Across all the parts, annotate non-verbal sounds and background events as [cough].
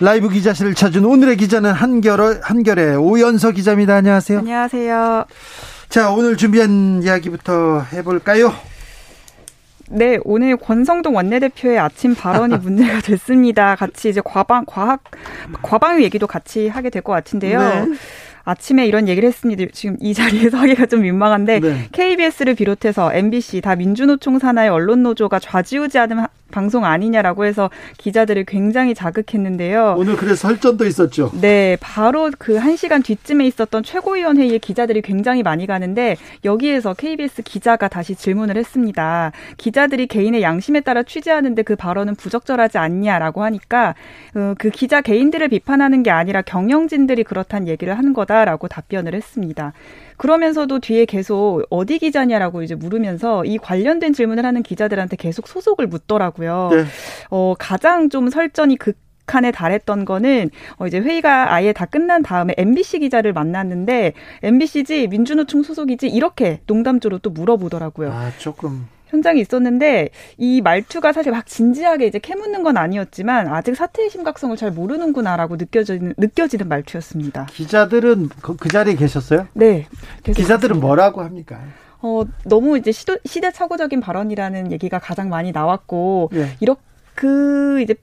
라이브 기자실을 찾은 오늘의 기자는 한결, 한결의 오연서 기자입니다. 안녕하세요. 안녕하세요. 자, 오늘 준비한 이야기부터 해볼까요? 네, 오늘 권성동 원내대표의 아침 발언이 [laughs] 문제가 됐습니다. 같이 이제 과방, 과학, 과방위 얘기도 같이 하게 될 것 같은데요. 네. 아침에 이런 얘기를 했습니다. 지금 이 자리에서 [laughs] 하기가 좀 민망한데 네. KBS를 비롯해서 MBC 다 민주노총 산하의 언론 노조가 좌지우지하는 방송 아니냐라고 해서 기자들을 굉장히 자극했는데요. 오늘 그래서 설전도 있었죠. 네, 바로 그 한 시간 뒤쯤에 있었던 최고위원 회의에 기자들이 굉장히 많이 가는데 여기에서 KBS 기자가 다시 질문을 했습니다. 기자들이 개인의 양심에 따라 취재하는데 그 발언은 부적절하지 않냐라고 하니까 어, 그 기자 개인들을 비판하는 게 아니라 경영진들이 그렇다는 얘기를 하는 거다라고 답변을 했습니다. 그러면서도 뒤에 계속 어디 기자냐라고 이제 물으면서 이 관련된 질문을 하는 기자들한테 계속 소속을 묻더라고요. 네. 어, 가장 좀 설전이 극 극한에 달했던 거는 어 이제 회의가 아예 다 끝난 다음에 MBC 기자를 만났는데 MBC지 민주노총 소속이지 이렇게 농담조로 또 물어보더라고요. 아 조금 현장에 있었는데 이 말투가 사실 막 진지하게 이제 캐묻는 건 아니었지만 아직 사태의 심각성을 잘 모르는구나라고 느껴지는 느껴지는 말투였습니다. 기자들은 그, 그 자리에 계셨어요? 네. 기자들은 뭐라고 합니까? 어, 너무 이제 시도, 시대착오적인 발언이라는 얘기가 가장 많이 나왔고, 네. 이렇게 그 이제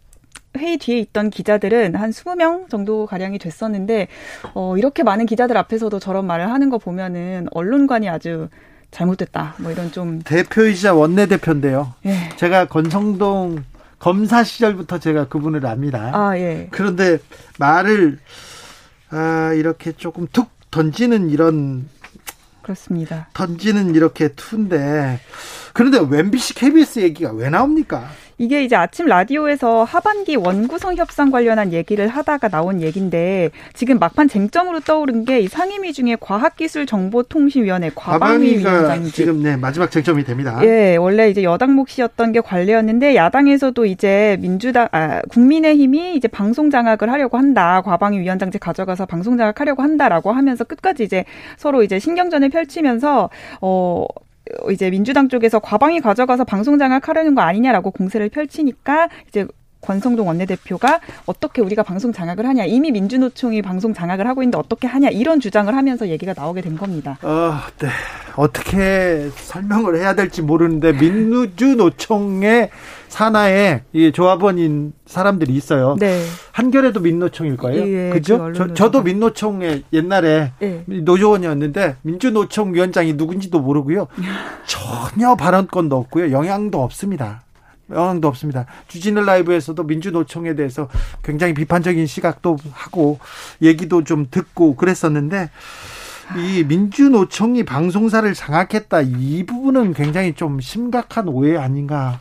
회의 뒤에 있던 기자들은 한 20명 정도 가량이 됐었는데 어 이렇게 많은 기자들 앞에서도 저런 말을 하는 거 보면은 언론관이 아주 잘못됐다. 뭐 이런 좀 대표이자 원내 대표인데요. 예. 제가 권성동 검사 시절부터 제가 그분을 압니다. 아, 예. 그런데 말을 아, 이렇게 조금 툭 던지는 이런 그렇습니다. 던지는 이렇게 투인데 그런데 MBC KBS 얘기가 왜 나옵니까? 이게 이제 아침 라디오에서 하반기 원구성 협상 관련한 얘기를 하다가 나온 얘기인데 지금 막판 쟁점으로 떠오른 게 이 상임위 중에 과학기술정보통신위원회 과방위 위원장이 지금 네 마지막 쟁점이 됩니다. 예, 원래 이제 여당 몫이었던 게 관례였는데 야당에서도 이제 민주당 아, 국민의힘이 이제 방송 장악을 하려고 한다. 과방위 위원장제 가져가서 방송 장악하려고 한다라고 하면서 끝까지 이제 서로 이제 신경전을 펼치면서 어 이제 민주당 쪽에서 과방위 가져가서 방송 장악하려는 거 아니냐라고 공세를 펼치니까 이제 권성동 원내대표가 어떻게 우리가 방송 장악을 하냐 이미 민주노총이 방송 장악을 하고 있는데 어떻게 하냐 이런 주장을 하면서 얘기가 나오게 된 겁니다. 어, 네. 어떻게 설명을 해야 될지 모르는데 민주노총의 산하에 이 조합원인 사람들이 있어요. 네. 한결에도 민노총일 거예요. 예, 그죠? 그 저, 저도 민노총에 옛날에 예. 노조원이었는데 민주노총 위원장이 누군지도 모르고요. [laughs] 전혀 발언권도 없고요. 영향도 없습니다. 영향도 없습니다. 주진우 라이브에서도 민주노총에 대해서 굉장히 비판적인 시각도 하고 얘기도 좀 듣고 그랬었는데 이 민주노총이 방송사를 장악했다 이 부분은 굉장히 좀 심각한 오해 아닌가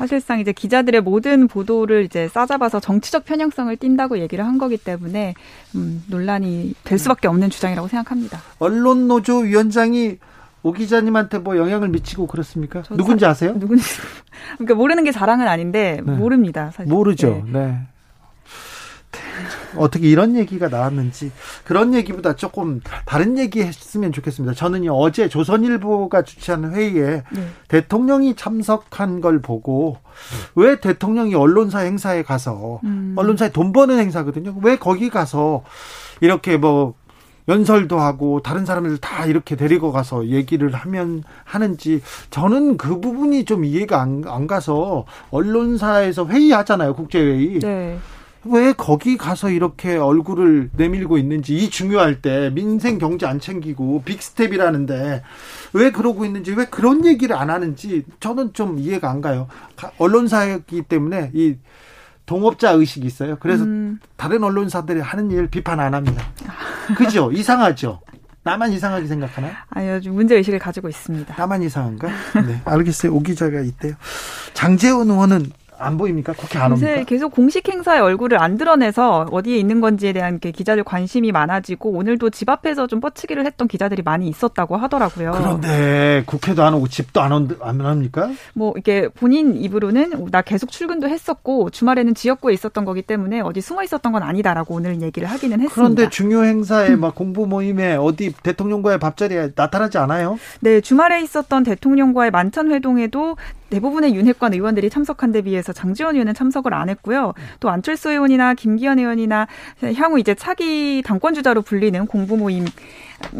사실상 이제 기자들의 모든 보도를 이제 싸잡아서 정치적 편향성을 띈다고 얘기를 한 거기 때문에 음, 논란이 될 수밖에 없는 주장이라고 생각합니다. 언론 노조 위원장이 오 기자님한테 뭐 영향을 미치고 그렇습니까? 누군지 사, 아세요? 누군지 [laughs] 그러니까 모르는 게 자랑은 아닌데 네. 모릅니다. 사실. 모르죠. 네. 네. 어떻게 이런 얘기가 나왔는지 그런 얘기보다 조금 다른 얘기 했으면 좋겠습니다. 저는요 어제 조선일보가 주최한 회의에 네. 대통령이 참석한 걸 보고 왜 대통령이 언론사 행사에 가서 음. 언론사에 돈 버는 행사거든요. 왜 거기 가서 이렇게 뭐 연설도 하고 다른 사람들 다 이렇게 데리고 가서 얘기를 하면 하는지 저는 그 부분이 좀 이해가 안, 안 가서 언론사에서 회의하잖아요 국제회의 네. 왜 거기 가서 이렇게 얼굴을 내밀고 있는지 이 중요할 때 민생 경제 안 챙기고 빅스텝이라는데 왜 그러고 있는지 왜 그런 얘기를 안 하는지 저는 좀 이해가 안 가요 언론사이기 때문에 이 동업자 의식이 있어요. 그래서 음. 다른 언론사들이 하는 일 비판 안 합니다. 그죠? 이상하죠? 나만 이상하게 생각하나? 아니요, 문제 의식을 가지고 있습니다. 나만 이상한가? 네, 알겠어요. 오 기자가 있대요. 장재원 의원은 안 보입니까? 국회 안 옵니까? 계속 공식 행사의 얼굴을 안 드러내서 어디에 있는 건지에 대한 기자들 관심이 많아지고 오늘도 집 앞에서 좀 뻗치기를 했던 기자들이 많이 있었다고 하더라고요. 그런데 국회도 안 오고 집도 안, 온, 안 합니까? 뭐 이게 본인 입으로는 나 계속 출근도 했었고 주말에는 지역구에 있었던 거기 때문에 어디 숨어 있었던 건 아니다라고 오늘 얘기를 하기는 했습니다. 그런데 중요 행사에 막 공부 모임에 어디 대통령과의 밥자리에 나타나지 않아요? 네, 주말에 있었던 대통령과의 만찬 회동에도 대부분의 윤핵관 의원들이 참석한 데 비해서 장지원 의원은 참석을 안 했고요. 또 안철수 의원이나 김기현 의원이나 향후 이제 차기 당권 주자로 불리는 공부 모임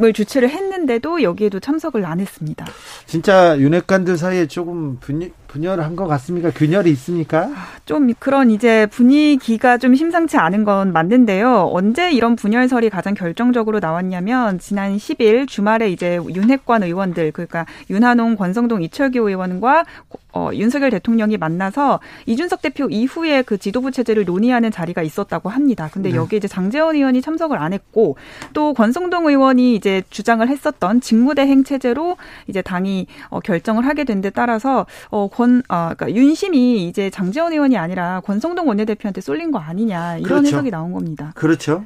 을 주최를 했는데도 여기에도 참석을 안 했습니다. 진짜 윤핵관들 사이에 조금 분위, 분열한 것 같습니까? 균열이 있습니까? 좀 그런 이제 분위기가 좀 심상치 않은 건 맞는데요. 언제 이런 분열설이 가장 결정적으로 나왔냐면 지난 10일 주말에 이제 윤핵관 의원들 그러니까 윤한홍, 권성동, 이철규 의원과 어, 윤석열 대통령이 만나서 이준석 대표 이후에 그 지도부 체제를 논의하는 자리가 있었다고 합니다. 근데 네. 여기 이제 장재원 의원이 참석을 안 했고 또 권성동 의원이 이제 주장을 했었던 직무대행 체제로 이제 당이 어, 결정을 하게 된 데 따라서 어, 권, 어, 그러니까 윤심이 이제 장재원 의원이 아니라 권성동 원내대표한테 쏠린 거 아니냐 이런 그렇죠. 해석이 나온 겁니다. 그렇죠.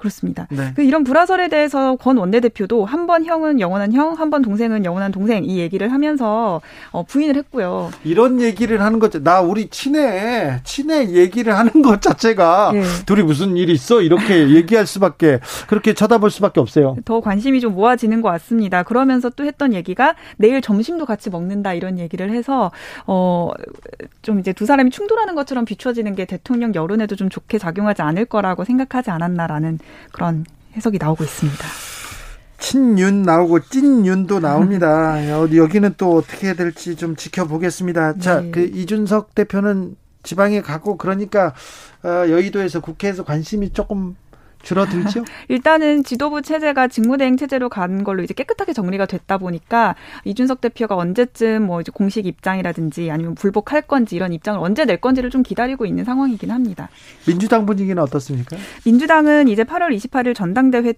그렇습니다. 네. 그 이런 불화설에 대해서 권 원내대표도 한 번 형은 영원한 형, 한 번 동생은 영원한 동생 이 얘기를 하면서 어, 부인을 했고요. 이런 얘기를 하는 것, 나 우리 친해, 친해 얘기를 하는 것 자체가 네. 둘이 무슨 일이 있어 이렇게 얘기할 수밖에 그렇게 쳐다볼 수밖에 없어요. 더 관심이 좀 모아지는 것 같습니다. 그러면서 또 했던 얘기가 내일 점심도 같이 먹는다 이런 얘기를 해서 어, 좀 이제 두 사람이 충돌하는 것처럼 비춰지는 게 대통령 여론에도 좀 좋게 작용하지 않을 거라고 생각하지 않았나라는 그런 해석이 나오고 있습니다. 친윤 나오고 찐윤도 나옵니다. 어디 여기는 또 어떻게 해야 될지 좀 지켜보겠습니다. 네. 자, 그 이준석 대표는 지방에 가고 그러니까 어, 여의도에서 국회에서 관심이 조금 줄어들죠? [laughs] 일단은 지도부 체제가 직무대행 체제로 간 걸로 이제 깨끗하게 정리가 됐다 보니까 이준석 대표가 언제쯤 뭐 이제 공식 입장이라든지 아니면 불복할 건지 이런 입장을 언제 낼 건지를 좀 기다리고 있는 상황이긴 합니다. 민주당 분위기는 어떻습니까? 민주당은 이제 8월 28일 전당대회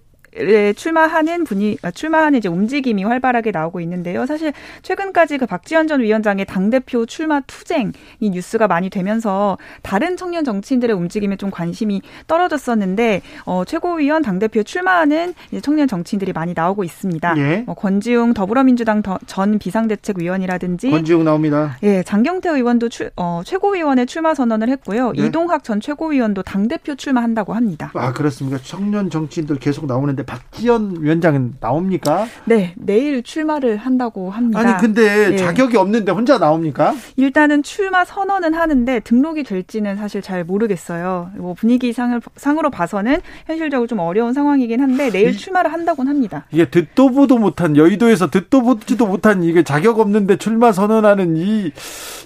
출마하는 분이 아, 출마하는 이제 움직임이 활발하게 나오고 있는데요. 사실 최근까지 그 박지원 전 위원장의 당 대표 출마 투쟁 이 뉴스가 많이 되면서 다른 청년 정치인들의 움직임에 좀 관심이 떨어졌었는데 어, 최고위원 당 대표 출마하는 청년 정치인들이 많이 나오고 있습니다. 예. 어, 권지웅 더불어민주당 더, 전 비상대책위원이라든지 권지웅 나옵니다. 예, 장경태 의원도 출, 어, 최고위원에 출마 선언을 했고요. 네. 이동학 전 최고위원도 당 대표 출마한다고 합니다. 아 그렇습니까? 청년 정치인들 계속 나오는데 있는데 박지원 위원장은 나옵니까? 네, 내일 출마를 한다고 합니다. 아니 근데 네. 자격이 없는데 혼자 나옵니까? 일단은 출마 선언은 하는데 등록이 될지는 사실 잘 모르겠어요. 뭐 분위기 상으로 봐서는 현실적으로 좀 어려운 상황이긴 한데 내일 이, 출마를 한다고는 합니다. 이게 듣도 보도 못한 여의도에서 듣도 보지도 못한 이게 자격 없는데 출마 선언하는 이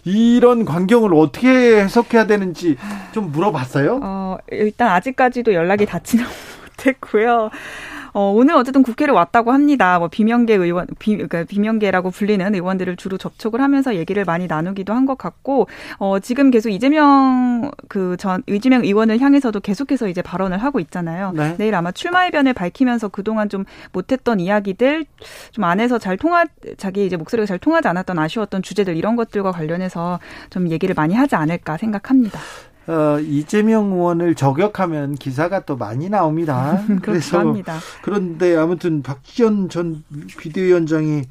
이런 광경을 어떻게 해석해야 되는지 좀 물어봤어요? 어, 일단 아직까지도 연락이 닿지는 못했고요. 어, 오늘 어쨌든 국회를 왔다고 합니다. 뭐 비명계 의원, 비, 그러니까 비명계라고 불리는 의원들을 주로 접촉을 하면서 얘기를 많이 나누기도 한 것 같고, 어, 지금 계속 이재명 그전 이재명 의원을 향해서도 계속해서 이제 발언을 하고 있잖아요. 네. 내일 아마 출마 의변을 밝히면서 그동안 좀 못했던 이야기들, 좀 안에서 잘 통하, 자기 이제 목소리가 잘 통하지 않았던 아쉬웠던 주제들 이런 것들과 관련해서 좀 얘기를 많이 하지 않을까 생각합니다. 어, 이재명 의원을 저격하면 기사가 또 많이 나옵니다. [laughs] 그래서 합니다. 그런데 아무튼 박지원 전 비대위원장이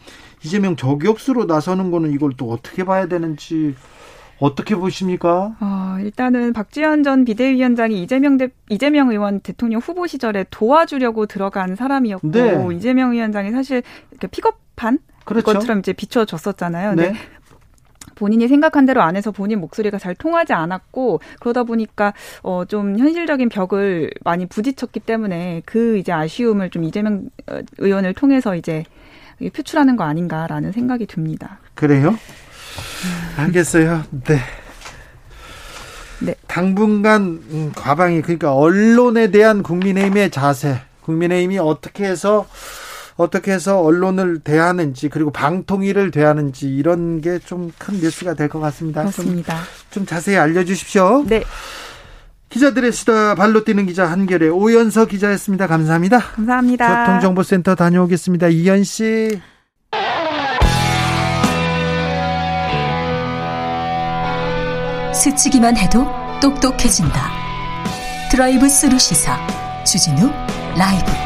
이재명 저격수로 나서는 거는 이걸 또 어떻게 봐야 되는지 어떻게 보십니까? 어, 일단은 박지원 전 비대위원장이 이재명 대, 이재명 의원 대통령 후보 시절에 도와주려고 들어간 사람이었고 네. 이재명 위원장이 사실 픽업한 그렇죠. 것처럼 이제 비춰졌었잖아요. 네. 본인이 생각한 대로 안 해서 본인 목소리가 잘 통하지 않았고 그러다 보니까 어 좀 현실적인 벽을 많이 부딪혔기 때문에 그 이제 아쉬움을 좀 이재명 어, 의원을 통해서 이제 표출하는 거 아닌가라는 생각이 듭니다. 그래요? 알겠어요. 네. 네. 당분간 음, 과방이 그러니까 언론에 대한 국민의힘의 자세, 국민의힘이 어떻게 해서 어떻게 해서 언론을 대하는지 그리고 방통위를 대하는지 이런 게 좀 큰 뉴스가 될 것 같습니다. 그렇습니다. 좀, 좀 자세히 알려주십시오. 네. 기자들의 수다 발로 뛰는 기자 한결의 오연서 기자였습니다. 감사합니다. 감사합니다. 교통정보센터 다녀오겠습니다. 이현 씨. 스치기만 해도 똑똑해진다. 드라이브 스루 시사 주진우 라이브.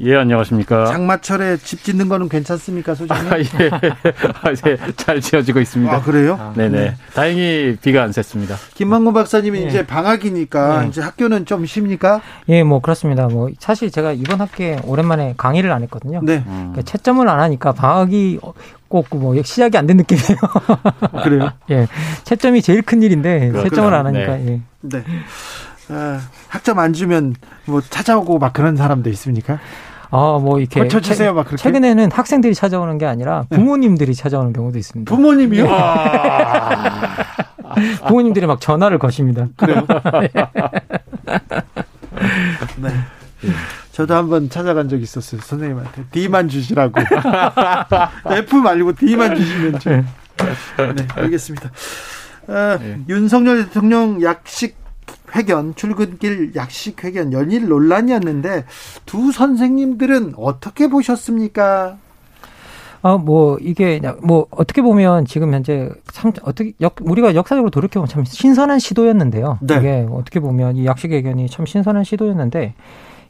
예, 안녕하십니까. 장마철에 집 짓는 거는 괜찮습니까, 소장님? 아, 예. [laughs] 아, 예. 잘 지어지고 있습니다. 아, 그래요? 아, 네네. 네. 다행히 비가 안 샜습니다. 김만곤 박사님이 예. 이제 방학이니까 예. 이제 학교는 좀 쉽니까? 예, 뭐 그렇습니다. 뭐 사실 제가 이번 학기에 오랜만에 강의를 안 했거든요. 네. 그러니까 채점을 안 하니까 방학이 꼭뭐 시작이 안 된 느낌이에요. [laughs] 그래요? [laughs] 예. 채점이 제일 큰 일인데 채점을 안 하니까 네. 예. 네. 아, 학점 안 주면 뭐 찾아오고 막 그런 사람도 있습니까? 아, 뭐 이렇게 고쳐주세요, 막 그렇게. 최근에는 학생들이 찾아오는 게 아니라 네. 부모님들이 네. 찾아오는 경우도 있습니다. 부모님이요? 네. 부모님들이 막 전화를 거십니다. 그래요? [laughs] 네. 저도 한번 찾아간 적 있었어요. 선생님한테 D만 주시라고. [laughs] F 말고 D만 주시면 좀. 네, 알겠습니다. 아, 네. 윤석열 대통령 약식 회견, 출근길 약식 회견 연일 논란이었는데 두 선생님들은 어떻게 보셨습니까? 아, 뭐, 이게, 뭐, 어떻게 보면 지금 현재 참, 어떻게, 역, 우리가 역사적으로 돌이켜보면 참 신선한 시도였는데요. 네. 이게 어떻게 보면 이 약식 회견이 참 신선한 시도였는데,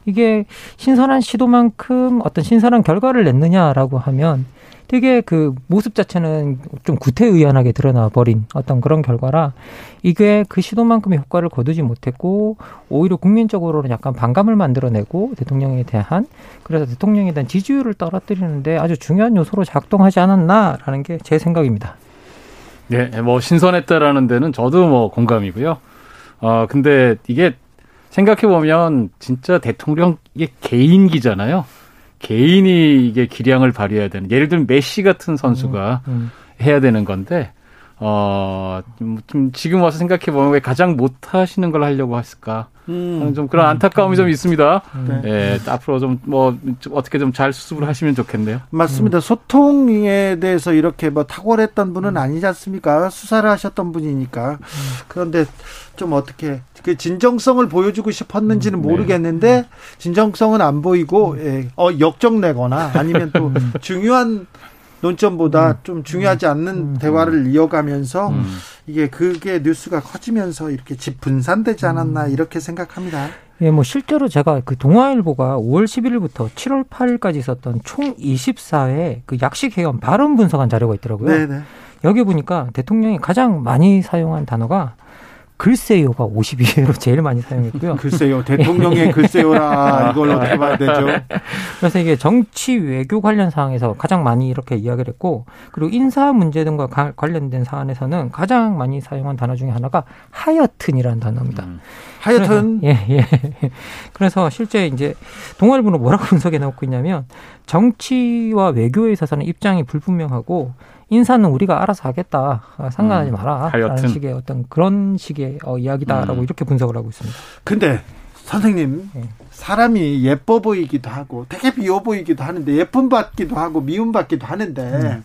이게 신선한 시도만큼 어떤 신선한 결과를 냈느냐라고 하면 되게 그 모습 자체는 좀 구태의연하게 드러나 버린 어떤 그런 결과라 이게 그 시도만큼의 효과를 거두지 못했고 오히려 국민적으로는 약간 반감을 만들어내고 대통령에 대한 그래서 대통령에 대한 지지율을 떨어뜨리는데 아주 중요한 요소로 작동하지 않았나라는 게 제 생각입니다. 네, 뭐 신선했다라는 데는 저도 뭐 공감이고요. 어 근데 이게 생각해 보면 진짜 대통령 이게 개인기잖아요. 개인이 이게 기량을 발휘해야 되는 예를 들면 메시 같은 선수가 음, 음. 해야 되는 건데 어, 좀 지금 와서 생각해 보면 왜 가장 못 하시는 걸 하려고 했을까? 음. 좀 그런 안타까움이 음. 좀 있습니다. 네. 예, 앞으로 좀뭐 어떻게 좀 잘 수습을 하시면 좋겠네요. 맞습니다. 음. 소통에 대해서 이렇게 뭐 탁월했던 분은 음. 아니지 않습니까? 수사를 하셨던 분이니까. 음. 그런데 좀 어떻게 그 진정성을 보여주고 싶었는지는 음, 네. 모르겠는데 진정성은 안 보이고 예, 어 역정내거나 아니면 또 중요한 논점보다 음. 좀 중요하지 않는 음. 대화를 이어가면서 음. 이게 그게 뉴스가 커지면서 이렇게 집 분산되지 않았나 음. 이렇게 생각합니다. 예, 뭐 실제로 제가 그 동아일보가 5월 11일부터 7월 8일까지 있었던 총 24회 그 약식 회원 발언 분석한 자료가 있더라고요. 네네. 여기 보니까 대통령이 가장 많이 사용한 단어가 글쎄요가 52회로 제일 많이 사용했고요. [laughs] 글쎄요. 대통령의 글쎄요라 이걸 어떻게 봐야 되죠? 그래서 이게 정치 외교 관련 사항에서 가장 많이 이렇게 이야기를 했고 그리고 인사 문제 등과 관련된 사안에서는 가장 많이 사용한 단어 중에 하나가 하여튼이라는 단어입니다. 음. 하여튼 [laughs] 예, 예. 그래서 실제 이제 동아일보는 뭐라고 분석해 놓고 있냐면 정치와 외교에 있어서는 입장이 불분명하고 인사는 우리가 알아서 하겠다. 상관하지 음, 마라. 음, 라는 식의 어떤 그런 식의 어, 이야기다라고 음. 이렇게 분석을 하고 있습니다. 근데 선생님 네. 사람이 예뻐 보이기도 하고 되게 미워 보이기도 하는데 예쁨 받기도 하고 미움 받기도 하는데 음.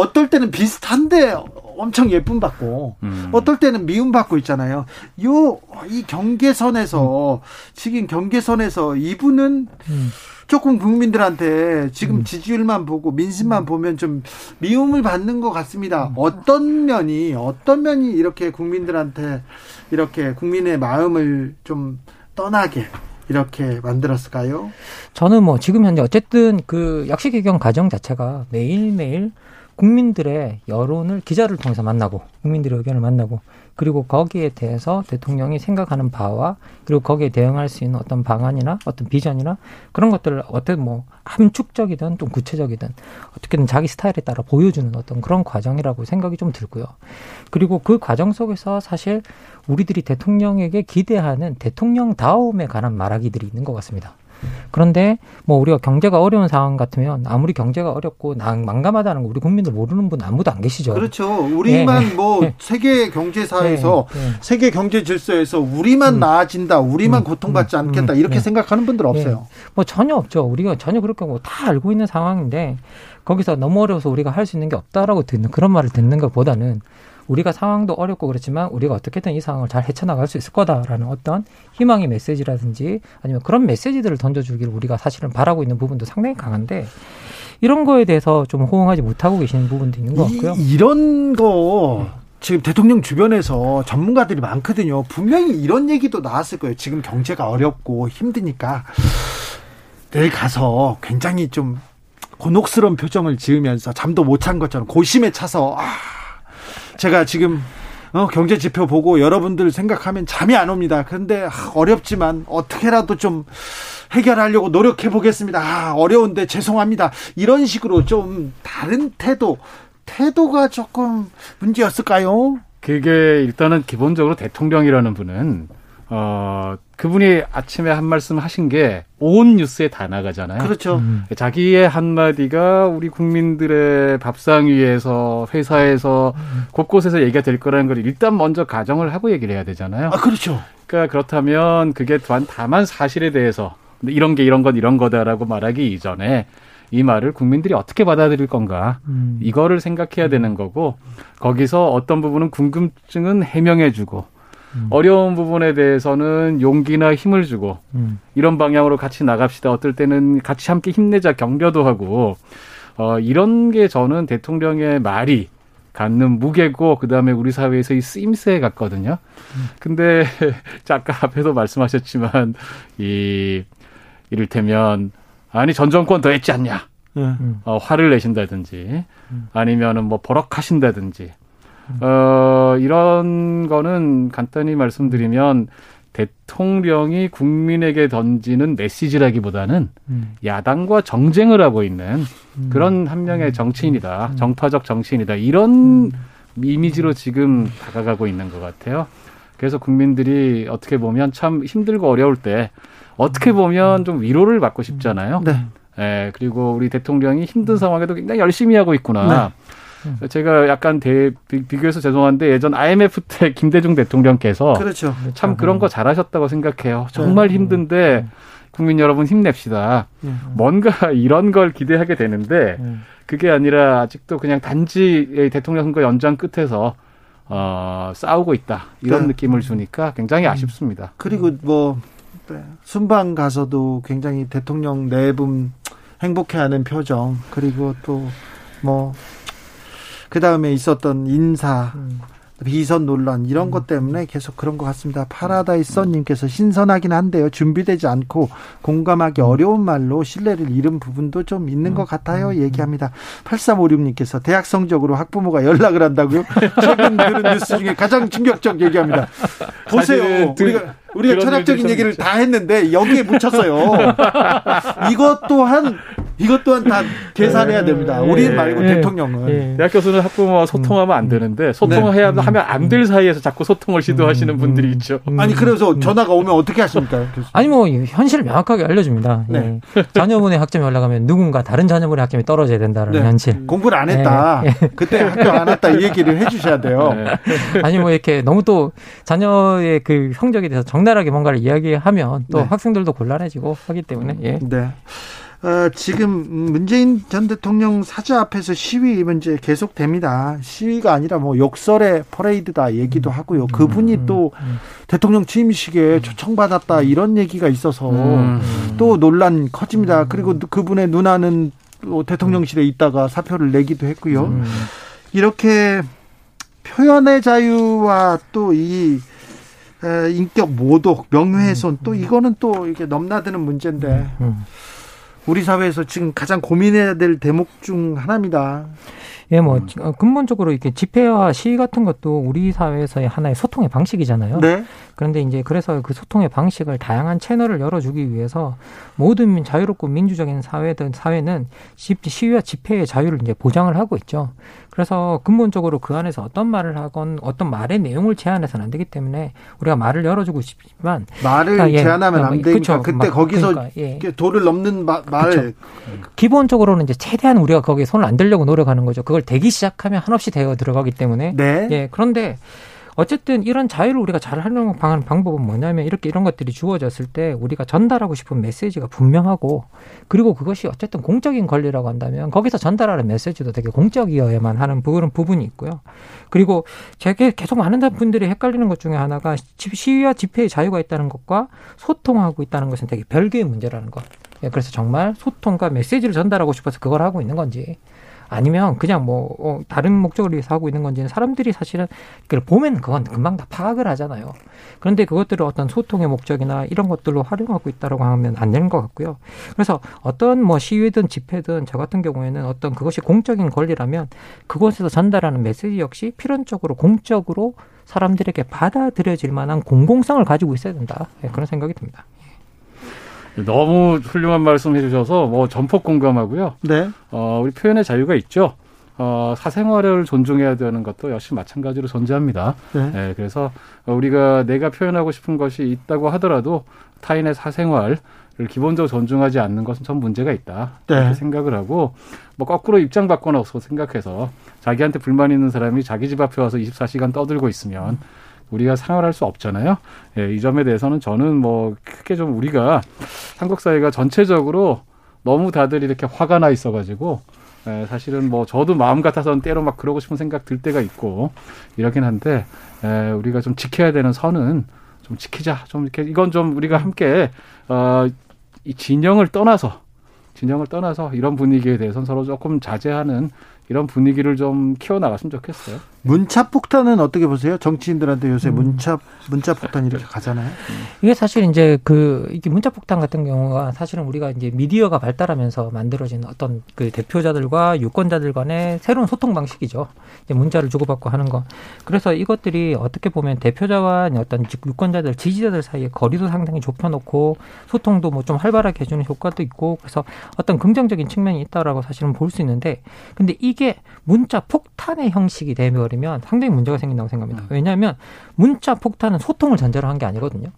어떨 때는 비슷한데 엄청 예쁨 받고 음. 어떨 때는 미움 받고 있잖아요. 요 이 경계선에서 음. 지금 경계선에서 이분은 음. 조금 국민들한테 지금 음. 지지율만 보고 민심만 음. 보면 좀 미움을 받는 것 같습니다. 음. 어떤 면이 어떤 면이 이렇게 국민들한테 이렇게 국민의 마음을 좀 떠나게 이렇게 만들었을까요? 저는 뭐 지금 현재 어쨌든 그 약식 개경 과정 자체가 매일매일 국민들의 여론을 기자를 통해서 만나고 국민들의 의견을 만나고 그리고 거기에 대해서 대통령이 생각하는 바와 그리고 거기에 대응할 수 있는 어떤 방안이나 어떤 비전이나 그런 것들을 어떻게 뭐 함축적이든 좀 구체적이든 어떻게든 자기 스타일에 따라 보여주는 어떤 그런 과정이라고 생각이 좀 들고요. 그리고 그 과정 속에서 사실 우리들이 대통령에게 기대하는 대통령 다움에 관한 말하기들이 있는 것 같습니다. 그런데 뭐 우리가 경제가 어려운 상황 같으면 아무리 경제가 어렵고 난감하다는 거 우리 국민들 모르는 분 아무도 안 계시죠. 그렇죠. 우리만 네. 뭐 네. 세계 경제사에서 네. 네. 세계 경제 질서에서 우리만 음. 나아진다, 우리만 음. 고통받지 음. 않겠다 이렇게 네. 생각하는 분들 없어요. 뭐 전혀 없죠. 우리가 전혀 그렇게 뭐 다 알고 있는 상황인데 거기서 너무 어려워서 우리가 할 수 있는 게 없다라고 듣는 그런 말을 듣는 것보다는 우리가 상황도 어렵고 그렇지만 우리가 어떻게든 이 상황을 잘 헤쳐나갈 수 있을 거다라는 어떤 희망의 메시지라든지 아니면 그런 메시지들을 던져주기를 우리가 사실은 바라고 있는 부분도 상당히 강한데 이런 거에 대해서 좀 호응하지 못하고 계시는 부분도 있는 것 같고요. 이, 이런 거 지금 대통령 주변에서 전문가들이 많거든요. 분명히 이런 얘기도 나왔을 거예요. 지금 경제가 어렵고 힘드니까 내일 가서 굉장히 좀 곤혹스러운 표정을 지으면서 잠도 못잔 것처럼 고심에 차서 아 제가 지금 어, 경제 지표 보고 여러분들 생각하면 잠이 안 옵니다. 그런데 아, 어렵지만 어떻게라도 좀 해결하려고 노력해 보겠습니다. 아, 어려운데 죄송합니다. 이런 식으로 좀 다른 태도, 태도가 조금 문제였을까요? 그게 일단은 기본적으로 대통령이라는 분은 어, 그분이 아침에 한 말씀 하신 게 온 뉴스에 다 나가잖아요. 그렇죠. 음. 자기의 한마디가 우리 국민들의 밥상 위에서 회사에서 음. 곳곳에서 얘기가 될 거라는 걸 일단 먼저 가정을 하고 얘기를 해야 되잖아요. 아, 그렇죠. 그러니까 그렇다면 그게 다만 사실에 대해서 이런 게 이런 건 이런 거다라고 말하기 이전에 이 말을 국민들이 어떻게 받아들일 건가 음. 이거를 생각해야 되는 거고 거기서 어떤 부분은 궁금증은 해명해주고 음. 어려운 부분에 대해서는 용기나 힘을 주고 음. 이런 방향으로 같이 나갑시다. 어떨 때는 같이 함께 힘내자 경려도 하고 어, 이런 게 저는 대통령의 말이 갖는 무게고 그다음에 우리 사회에서 이 쓰임새에 같거든요. 음. 근데 [laughs] 아까 앞에도 말씀하셨지만 이 이를테면 아니 전 정권 더 했지 않냐. 음. 어, 화를 내신다든지 음. 아니면은 뭐 버럭하신다든지 어, 이런 거는 간단히 말씀드리면 대통령이 국민에게 던지는 메시지라기보다는 음. 야당과 정쟁을 하고 있는 음. 그런 한 명의 음. 정치인이다. 음. 정파적 정치인이다. 이런 음. 이미지로 지금 다가가고 있는 것 같아요. 그래서 국민들이 어떻게 보면 참 힘들고 어려울 때 어떻게 보면 좀 위로를 받고 싶잖아요. 네. 예, 그리고 우리 대통령이 힘든 상황에도 굉장히 열심히 하고 있구나. 네. 음. 제가 약간 대, 비 교해서 죄송한데 예전 IMF 때 [laughs] 김대중 대통령께서 그렇죠. 참 그렇죠. 그런 거 잘하셨다고 생각해요. 정말 네. 힘든데 음. 국민 여러분 힘냅시다. 네. 뭔가 [laughs] 이런 걸 기대하게 되는데 그게 아니라 아직도 그냥 단지 대통령 선거 연장선에서 어, 싸우고 있다 이런 네. 느낌을 주니까 굉장히 아쉽습니다. 그리고 뭐 네. 순방 가서도 굉장히 대통령 내외분 행복해하는 표정 그리고 또 뭐 그 다음에 있었던 인사, 음. 비선 논란 이런 음. 것 때문에 계속 그런 것 같습니다. 파라다이스 선님께서 신선하긴 한데요. 준비되지 않고 공감하기 음. 어려운 말로 신뢰를 잃은 부분도 좀 있는 것 같아요. 얘기합니다. 8356님께서 대학 성적으로 학부모가 연락을 한다고요? [laughs] 최근 들은 뉴스 중에 가장 충격적 얘기합니다. 보세요. 우리가 우리가 철학적인 얘기를 다 했는데 여기에 묻혔어요. [laughs] 이것 또한 이것 또한 다 계산해야 됩니다. 예. 우리 말고 예. 대통령은. 예. 대학 교수는 학부모와 소통하면 안 되는데 소통해야 네. 하면 안 될 사이에서 자꾸 소통을 시도하시는 음. 분들이 있죠. 아니 그래서 전화가 오면 어떻게 하십니까? [laughs] 교수님? 아니 뭐 현실을 명확하게 알려줍니다. 네. 예. 자녀분의 학점이 올라가면 누군가 다른 자녀분의 학점이 떨어져야 된다는 네. 현실. 공부를 안 했다. 예. [laughs] 그때 학교 안 왔다 이 얘기를 해주셔야 돼요. 네. [laughs] 아니 뭐 이렇게 너무 또 자녀의 그 성적에 대해서 적나라하게 뭔가를 이야기하면 또 네. 학생들도 곤란해지고 하기 때문에 예. 네. 어, 지금 문재인 전 대통령 사저 앞에서 시위 문제 계속됩니다. 시위가 아니라 뭐 욕설의 퍼레이드다 얘기도 하고요. 음, 그분이 음, 또 음. 대통령 취임식에 초청받았다 이런 얘기가 있어서 또 논란 커집니다. 그리고 그분의 누나는 또 대통령실에 있다가 사표를 내기도 했고요. 이렇게 표현의 자유와 또이 인격 모독, 명예훼손 또 이거는 또 이게 넘나드는 문제인데 우리 사회에서 지금 가장 고민해야 될 대목 중 하나입니다. 예, 뭐 음. 어, 근본적으로 이렇게 집회와 시위 같은 것도 우리 사회에서의 하나의 소통의 방식이잖아요. 네. 그런데 이제 그래서 그 소통의 방식을 다양한 채널을 열어주기 위해서 모든 자유롭고 민주적인 사회든 사회는 시위와 집회의 자유를 이제 보장을 하고 있죠. 그래서 근본적으로 그 안에서 어떤 말을 하건 어떤 말의 내용을 제한해서는 안 되기 때문에 우리가 말을 열어주고 싶지만 말을 그러니까, 예, 제한하면 안 되니까 그쵸, 그때 거기서 그러니까, 예. 도를 넘는 마, 말 기본적으로는 이제 최대한 우리가 거기에 손을 안 대려고 노력하는 거죠. 그걸 대기 시작하면 한없이 되어 들어가기 때문에 네. 예 그런데 어쨌든 이런 자유를 우리가 잘 활용하는 방법은 뭐냐면 이렇게 이런 것들이 주어졌을 때 우리가 전달하고 싶은 메시지가 분명하고 그리고 그것이 어쨌든 공적인 권리라고 한다면 거기서 전달하는 메시지도 되게 공적이어야만 하는 그런 부분이 있고요. 그리고 제게 계속 많은 분들이 헷갈리는 것 중에 하나가 시위와 집회의 자유가 있다는 것과 소통하고 있다는 것은 되게 별개의 문제라는 것. 예, 그래서 정말 소통과 메시지를 전달하고 싶어서 그걸 하고 있는 건지 아니면 그냥 뭐 어, 다른 목적을 위해서 하고 있는 건지는 사람들이 사실은 그걸 보면 그건 금방 다 파악을 하잖아요. 그런데 그것들을 어떤 소통의 목적이나 이런 것들로 활용하고 있다라고 하면 안 되는 것 같고요. 그래서 어떤 뭐 시위든 집회든 저 같은 경우에는 어떤 그것이 공적인 권리라면 그곳에서 전달하는 메시지 역시 필연적으로 공적으로 사람들에게 받아들여질 만한 공공성을 가지고 있어야 된다. 네, 그런 생각이 듭니다. 너무 훌륭한 말씀 해주셔서 뭐 전폭 공감하고요. 네. 어, 우리 표현의 자유가 있죠. 어, 사생활을 존중해야 되는 것도 역시 마찬가지로 존재합니다. 네. 네. 그래서 우리가 내가 표현하고 싶은 것이 있다고 하더라도 타인의 사생활을 기본적으로 존중하지 않는 것은 전 문제가 있다. 네. 이렇게 생각을 하고 뭐 거꾸로 입장 바꿔놓고 생각해서 자기한테 불만 있는 사람이 자기 집 앞에 와서 24시간 떠들고 있으면 음. 우리가 생활할 수 없잖아요. 예, 이 점에 대해서는 저는 뭐 크게 좀 우리가 한국 사회가 전체적으로 너무 다들 이렇게 화가 나 있어가지고 예, 사실은 뭐 저도 마음 같아서는 때로 막 그러고 싶은 생각 들 때가 있고 이러긴 한데 예, 우리가 좀 지켜야 되는 선은 좀 지키자. 좀 이렇게 이건 좀 우리가 함께 어, 이 진영을 떠나서 진영을 떠나서 이런 분위기에 대해서는 서로 조금 자제하는 이런 분위기를 좀 키워나갔으면 좋겠어요. 문자 폭탄은 어떻게 보세요? 정치인들한테 요새 음. 문자 문자 폭탄 이렇게 가잖아요. 이게 사실 이제 그 이게 문자 폭탄 같은 경우가 사실은 우리가 이제 미디어가 발달하면서 만들어진 어떤 그 대표자들과 유권자들 간의 새로운 소통 방식이죠. 이제 문자를 주고받고 하는 거. 그래서 이것들이 어떻게 보면 대표자와 어떤 유권자들 지지자들 사이에 거리도 상당히 좁혀놓고 소통도 뭐 좀 활발하게 해주는 효과도 있고 그래서 어떤 긍정적인 측면이 있다라고 사실은 볼 수 있는데 근데 이게 문자 폭탄의 형식이 되면 버리면 상당히 문제가 생긴다고 생각합니다. 음. 왜냐하면 문자 폭탄은 소통을 전제로 한 게 아니거든요.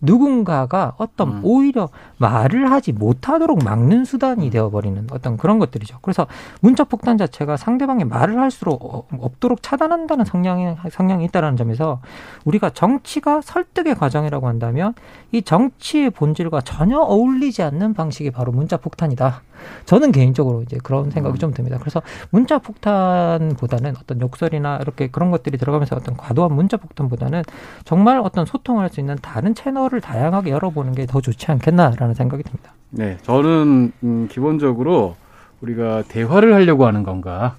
누군가가 어떤 음. 오히려 말을 하지 못하도록 막는 수단이 음. 되어버리는 어떤 그런 것들이죠. 그래서 문자 폭탄 자체가 상대방이 말을 할수록 어, 없도록 차단한다는 성향이 성향이 있다라는 점에서 우리가 정치가 설득의 과정이라고 한다면 이 정치의 본질과 전혀 어울리지 않는 방식이 바로 문자 폭탄이다. 저는 개인적으로 이제 그런 생각이 음. 좀 듭니다. 그래서 문자 폭탄보다는 어떤 욕설이나 이렇게 그런 것들이 들어가면서 어떤 과도한 문자 폭탄보다는 정말 어떤 소통할 수 있는 다른 채널 을 다양하게 열어보는 게 더 좋지 않겠나라는 생각이 듭니다. 네, 저는 음, 기본적으로 우리가 대화를 하려고 하는 건가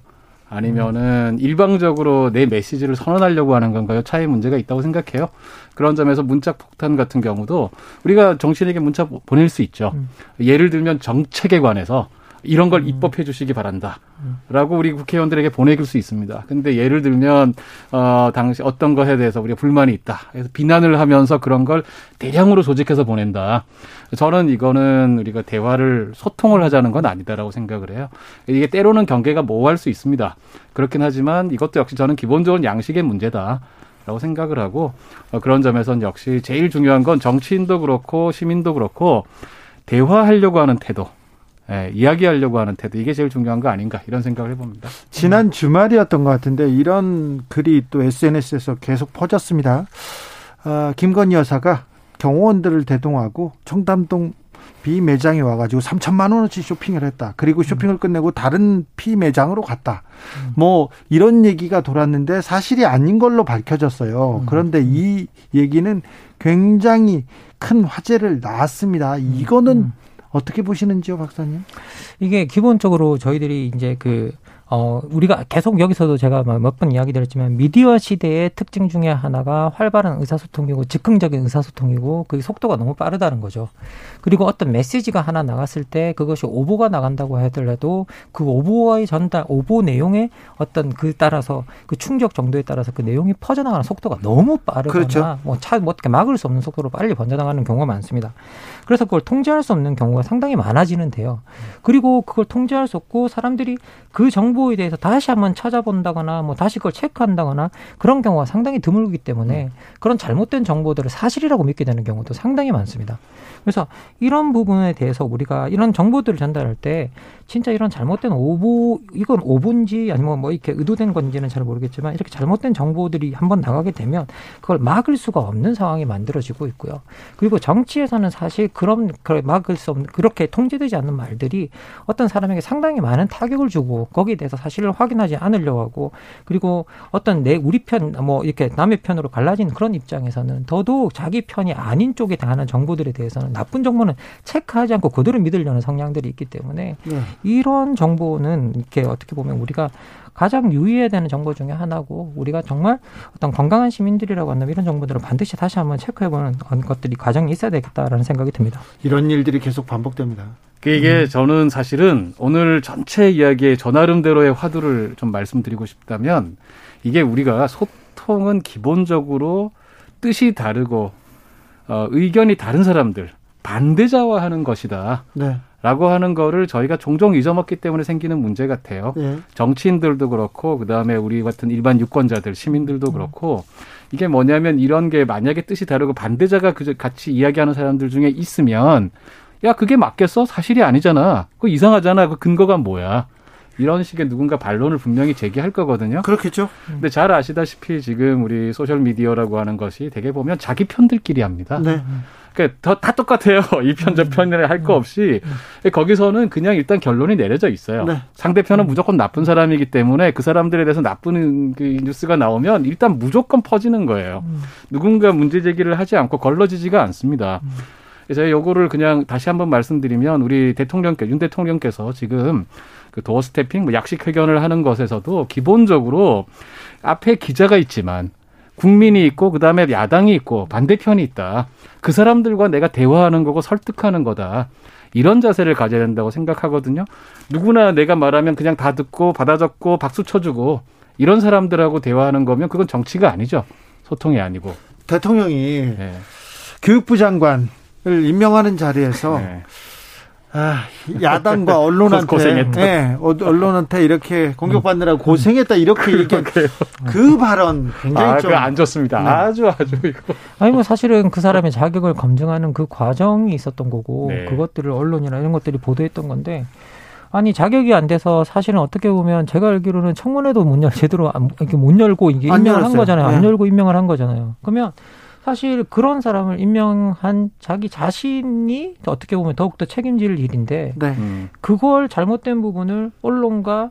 아니면은 음. 일방적으로 내 메시지를 선언하려고 하는 건가요? 차이 문제가 있다고 생각해요. 그런 점에서 문자 폭탄 같은 경우도 우리가 정치인에게 문자 보낼 수 있죠. 음. 예를 들면 정책에 관해서 이런 걸 음. 입법해 주시기 바란다. 라고 우리 국회의원들에게 보내길 수 있습니다. 근데 예를 들면, 어, 당시 어떤 것에 대해서 우리가 불만이 있다. 그래서 비난을 하면서 그런 걸 대량으로 조직해서 보낸다. 저는 이거는 우리가 대화를, 소통을 하자는 건 아니다라고 생각을 해요. 이게 때로는 경계가 모호할 수 있습니다. 그렇긴 하지만 이것도 역시 저는 기본적인 양식의 문제다. 라고 생각을 하고 어, 그런 점에서는 역시 제일 중요한 건 정치인도 그렇고 시민도 그렇고 대화하려고 하는 태도 예, 이야기하려고 하는 태도 이게 제일 중요한 거 아닌가 이런 생각을 해봅니다. 지난 주말이었던 것 같은데 이런 글이 또 SNS에서 계속 퍼졌습니다. 어, 김건희 여사가 경호원들을 대동하고 청담동 비 매장에 와가지고 3천만 원어치 쇼핑을 했다. 그리고 쇼핑을 끝내고 다른 피 매장으로 갔다. 뭐 이런 얘기가 돌았는데 사실이 아닌 걸로 밝혀졌어요. 그런데 이 얘기는 굉장히 큰 화제를 낳았습니다. 이거는 어떻게 보시는지요, 박사님? 이게 기본적으로 저희들이 이제 그 어, 우리가 계속 여기서도 제가 몇 번 이야기 드렸지만 미디어 시대의 특징 중에 하나가 활발한 의사소통이고 즉흥적인 의사소통이고 그 속도가 너무 빠르다는 거죠. 그리고 어떤 메시지가 하나 나갔을 때 그것이 오보가 나간다고 하더라도 그 오보와의 전달, 오보 내용의 어떤 그 따라서 그 충격 정도에 따라서 그 내용이 퍼져나가는 속도가 너무 빠르거나 그렇죠. 뭐 차 뭐 어떻게 막을 수 없는 속도로 빨리 번져나가는 경우가 많습니다. 그래서 그걸 통제할 수 없는 경우가 상당히 많아지는데요. 그리고 그걸 통제할 수 없고 사람들이 그 정 보에 대해서 다시 한번 찾아본다거나 뭐 다시 그걸 체크한다거나 그런 경우가 상당히 드물기 때문에 음. 그런 잘못된 정보들을 사실이라고 믿게 되는 경우도 상당히 많습니다. 그래서 이런 부분에 대해서 우리가 이런 정보들을 전달할 때 진짜 이런 잘못된 오보 이건 오보인지 아니면 뭐 이렇게 의도된 건지는 잘 모르겠지만 이렇게 잘못된 정보들이 한번 나가게 되면 그걸 막을 수가 없는 상황이 만들어지고 있고요. 그리고 정치에서는 사실 그런 막을 수 없는 그렇게 통제되지 않는 말들이 어떤 사람에게 상당히 많은 타격을 주고 거기에 대해서 사실을 확인하지 않으려고 하고 그리고 어떤 내 우리 편 뭐 이렇게 남의 편으로 갈라진 그런 입장에서는 더더욱 자기 편이 아닌 쪽에 당하는 정보들에 대해서는 나쁜 정보는 체크하지 않고 그대로 믿으려는 성향들이 있기 때문에 네. 이런 정보는 이렇게 어떻게 보면 우리가 가장 유의해야 되는 정보 중에 하나고 우리가 정말 어떤 건강한 시민들이라고 한다면 이런 정보들을 반드시 다시 한번 체크해보는 것들이 과정이 있어야 되겠다라는 생각이 듭니다. 이런 일들이 계속 반복됩니다. 그 이게 음. 저는 사실은 오늘 전체 이야기에 저 나름대로의 화두를 좀 말씀드리고 싶다면 이게 우리가 소통은 기본적으로 뜻이 다르고 어, 의견이 다른 사람들 반대자와 하는 것이다. 네. 라고 하는 거를 저희가 종종 잊어먹기 때문에 생기는 문제 같아요. 네. 정치인들도 그렇고 그다음에 우리 같은 일반 유권자들 시민들도 음. 그렇고 이게 뭐냐면 이런 게 만약에 뜻이 다르고 반대자가 그 같이 이야기하는 사람들 중에 있으면 야 그게 맞겠어 사실이 아니잖아 그 이상하잖아 그 근거가 뭐야 이런 식의 누군가 반론을 분명히 제기할 거거든요. 그렇겠죠. 근데 잘 아시다시피 지금 우리 소셜 미디어라고 하는 것이 대개 보면 자기 편들끼리 합니다. 네. 그러니까 다 똑같아요. [laughs] 이 편 저 편을 할거 없이 거기서는 그냥 일단 결론이 내려져 있어요. 네. 상대편은 무조건 나쁜 사람이기 때문에 그 사람들에 대해서 나쁜 그 뉴스가 나오면 일단 무조건 퍼지는 거예요. 음. 누군가 문제 제기를 하지 않고 걸러지지가 않습니다. 음. 그래서 요거를 그냥 다시 한번 말씀드리면 우리 대통령께 윤 대통령께서 지금 그 도어 스태핑, 뭐 약식 회견을 하는 것에서도 기본적으로 앞에 기자가 있지만 국민이 있고 그다음에 야당이 있고 반대편이 있다. 그 사람들과 내가 대화하는 거고 설득하는 거다. 이런 자세를 가져야 된다고 생각하거든요. 누구나 내가 말하면 그냥 다 듣고 받아 적고 박수 쳐주고 이런 사람들하고 대화하는 거면 그건 정치가 아니죠. 소통이 아니고. 대통령이 네. 교육부 장관을 임명하는 자리에서 네. 아, 야당과 [laughs] 언론한테 고생했다. 네, 언론한테 이렇게 공격받느라고 고생했다 이렇게 얘기한 그 발언 굉장히 아, 좀안 좋습니다. 네. 아주 아주 이거. 아니 뭐 사실은 그 사람의 자격을 검증하는 그 과정이 있었던 거고 네. 그것들을 언론이나 이런 것들이 보도했던 건데 아니 자격이 안 돼서 사실은 어떻게 보면 제가 알기로는 청문회도 못 열, 제대로 안, 이렇게 못 열고 이게 임명을 한 거잖아요. 네. 안 열고 임명을 한 거잖아요. 그러면 사실 그런 사람을 임명한 자기 자신이 어떻게 보면 더욱더 책임질 일인데 네. 음. 그걸 잘못된 부분을 언론과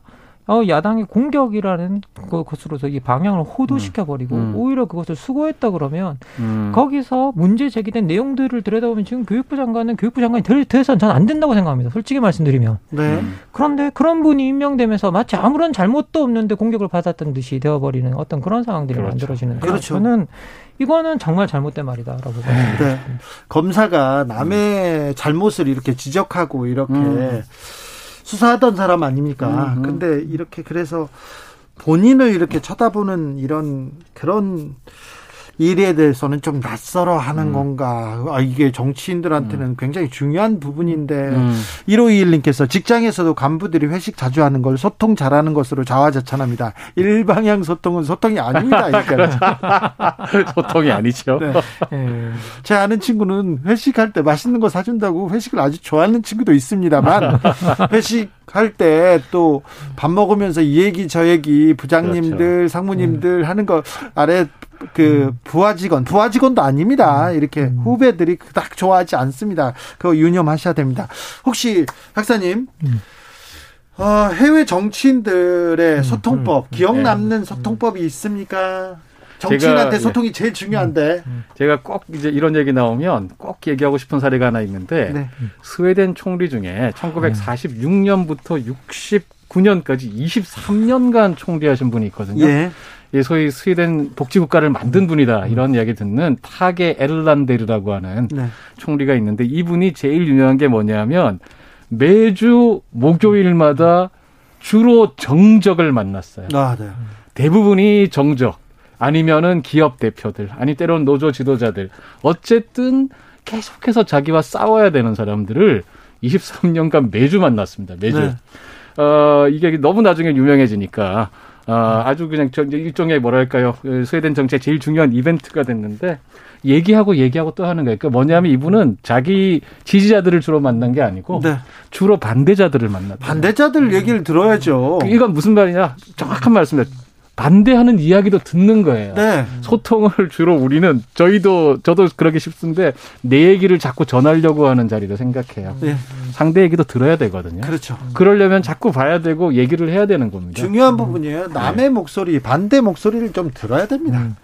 어, 야당의 공격이라는 것으로서 이 방향을 호도시켜 버리고 음. 음. 오히려 그것을 수고했다 그러면 음. 거기서 문제 제기된 내용들을 들여다보면 지금 교육부 장관은 교육부 장관이 될 돼선 전 안 된다고 생각합니다. 솔직히 말씀드리면. 네. 음. 그런데 그런 분이 임명되면서 마치 아무런 잘못도 없는데 공격을 받았던 듯이 되어버리는 어떤 그런 상황들이 그렇죠. 만들어지는데 그렇죠. 저는 이거는 정말 잘못된 말이다라고 생각합니다. 네. 검사가 남의 잘못을 이렇게 지적하고 이렇게 음. 수사하던 사람 아닙니까? 음. 근데 이렇게 그래서 본인을 이렇게 쳐다보는 이런 그런 일에 대해서는 좀 낯설어 하는 음. 건가. 아, 이게 정치인들한테는 음. 굉장히 중요한 부분인데, 음. 1521님께서 직장에서도 간부들이 회식 자주 하는 걸 소통 잘하는 것으로 자화자찬합니다. 일방향 소통은 소통이 아닙니다. [laughs] [laughs] 소통이 아니죠. 네. 네. 제 아는 친구는 회식할 때 맛있는 거 사준다고 회식을 아주 좋아하는 친구도 있습니다만, [laughs] 회식 할 때 또 밥 먹으면서 이 얘기 저 얘기 부장님들, 그렇죠. 상무님들 하는 거 아래 그 음. 부하 직원, 부하 직원도 아닙니다. 음. 이렇게 음. 후배들이 딱 좋아하지 않습니다. 그거 유념하셔야 됩니다. 혹시 박사님 음. 어, 해외 정치인들의 음, 소통법, 기억 남는 네. 소통법이 있습니까? 정치인한테 제가, 소통이 제일 중요한데. 제가 꼭 이제 이런 얘기 나오면 꼭 얘기하고 싶은 사례가 하나 있는데 네. 스웨덴 총리 중에 1946년부터 60 9년까지 23년간 총리하신 분이 있거든요. 예. 예, 소위 스웨덴 복지국가를 만든 분이다 이런 이야기 듣는 타게 에르란데르라고 하는 네. 총리가 있는데 이분이 제일 유명한 게 뭐냐면 매주 목요일마다 주로 정적을 만났어요. 아, 네. 대부분이 정적 아니면은 기업 대표들 아니 때론 노조 지도자들 어쨌든 계속해서 자기와 싸워야 되는 사람들을 23년간 매주 만났습니다. 매주. 네. 어, 이게 너무 나중에 유명해지니까 어, 아주 그냥 저 일종의 뭐랄까요 그 스웨덴 정치의 제일 중요한 이벤트가 됐는데 얘기하고 얘기하고 또 하는 거예요. 그 뭐냐면 이분은 자기 지지자들을 주로 만난 게 아니고 네. 주로 반대자들을 만났다. 반대자들 얘기를 들어야죠. 이건 무슨 말이냐? 정확한 말씀입니다. 반대하는 이야기도 듣는 거예요. 네. 소통을 주로 우리는 저희도 저도 그러기 쉽은데 내 얘기를 자꾸 전하려고 하는 자리로 생각해요. 네. 상대 얘기도 들어야 되거든요. 그렇죠. 그러려면 자꾸 봐야 되고 얘기를 해야 되는 겁니다. 중요한 부분이에요. 남의 네. 목소리, 반대 목소리를 좀 들어야 됩니다. 음.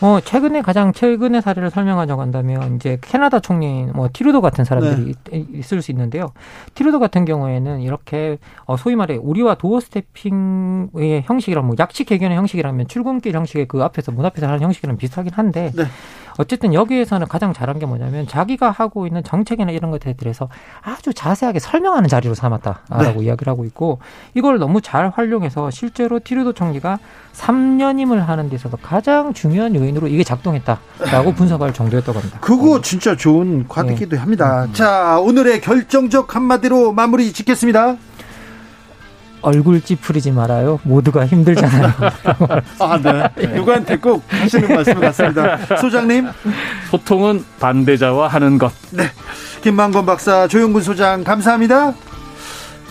어, 최근에 가장 최근의 사례를 설명하자고 한다면 이제 캐나다 총리 뭐 티루도 같은 사람들이 네. 있을 수 있는데요. 티루도 같은 경우에는 이렇게 어, 소위 말해 우리와 도어 스태핑의 형식이랑 뭐 약식 개견의 형식이라면 출근길 형식의 그 앞에서 문 앞에서 하는 형식이랑 비슷하긴 한데 네. 어쨌든 여기에서는 가장 잘한 게 뭐냐면 자기가 하고 있는 정책이나 이런 것들에 대해서 아주 자세하게 설명하는 자리로 삼았다라고 네. 이야기를 하고 있고 이걸 너무 잘 활용해서 실제로 티르도 총리가 3년임을 하는 데 있어서 가장 중요한 요인 으로 이게 작동했다라고 분석할 정도였다고 합니다. 그거 진짜 좋은 과득기도 네. 합니다. 음. 자, 오늘의 결정적 한마디로 마무리 짓겠습니다. 얼굴 찌푸리지 말아요. 모두가 힘들잖아요. [laughs] 아, 네. 누구한테 꼭 하시는 말씀 같습니다. 소장님. 소통은 반대자와 하는 것. 네. 김만권 박사, 조용근 소장, 감사합니다.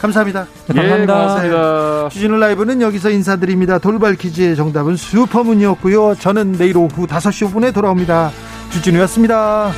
감사합니다. 네, 감사합니다. 예, 고맙습니다. 주진우 라이브는 여기서 인사드립니다. 돌발 퀴즈의 정답은 슈퍼문이었고요. 저는 내일 오후 5시 5분에 돌아옵니다. 주진우였습니다.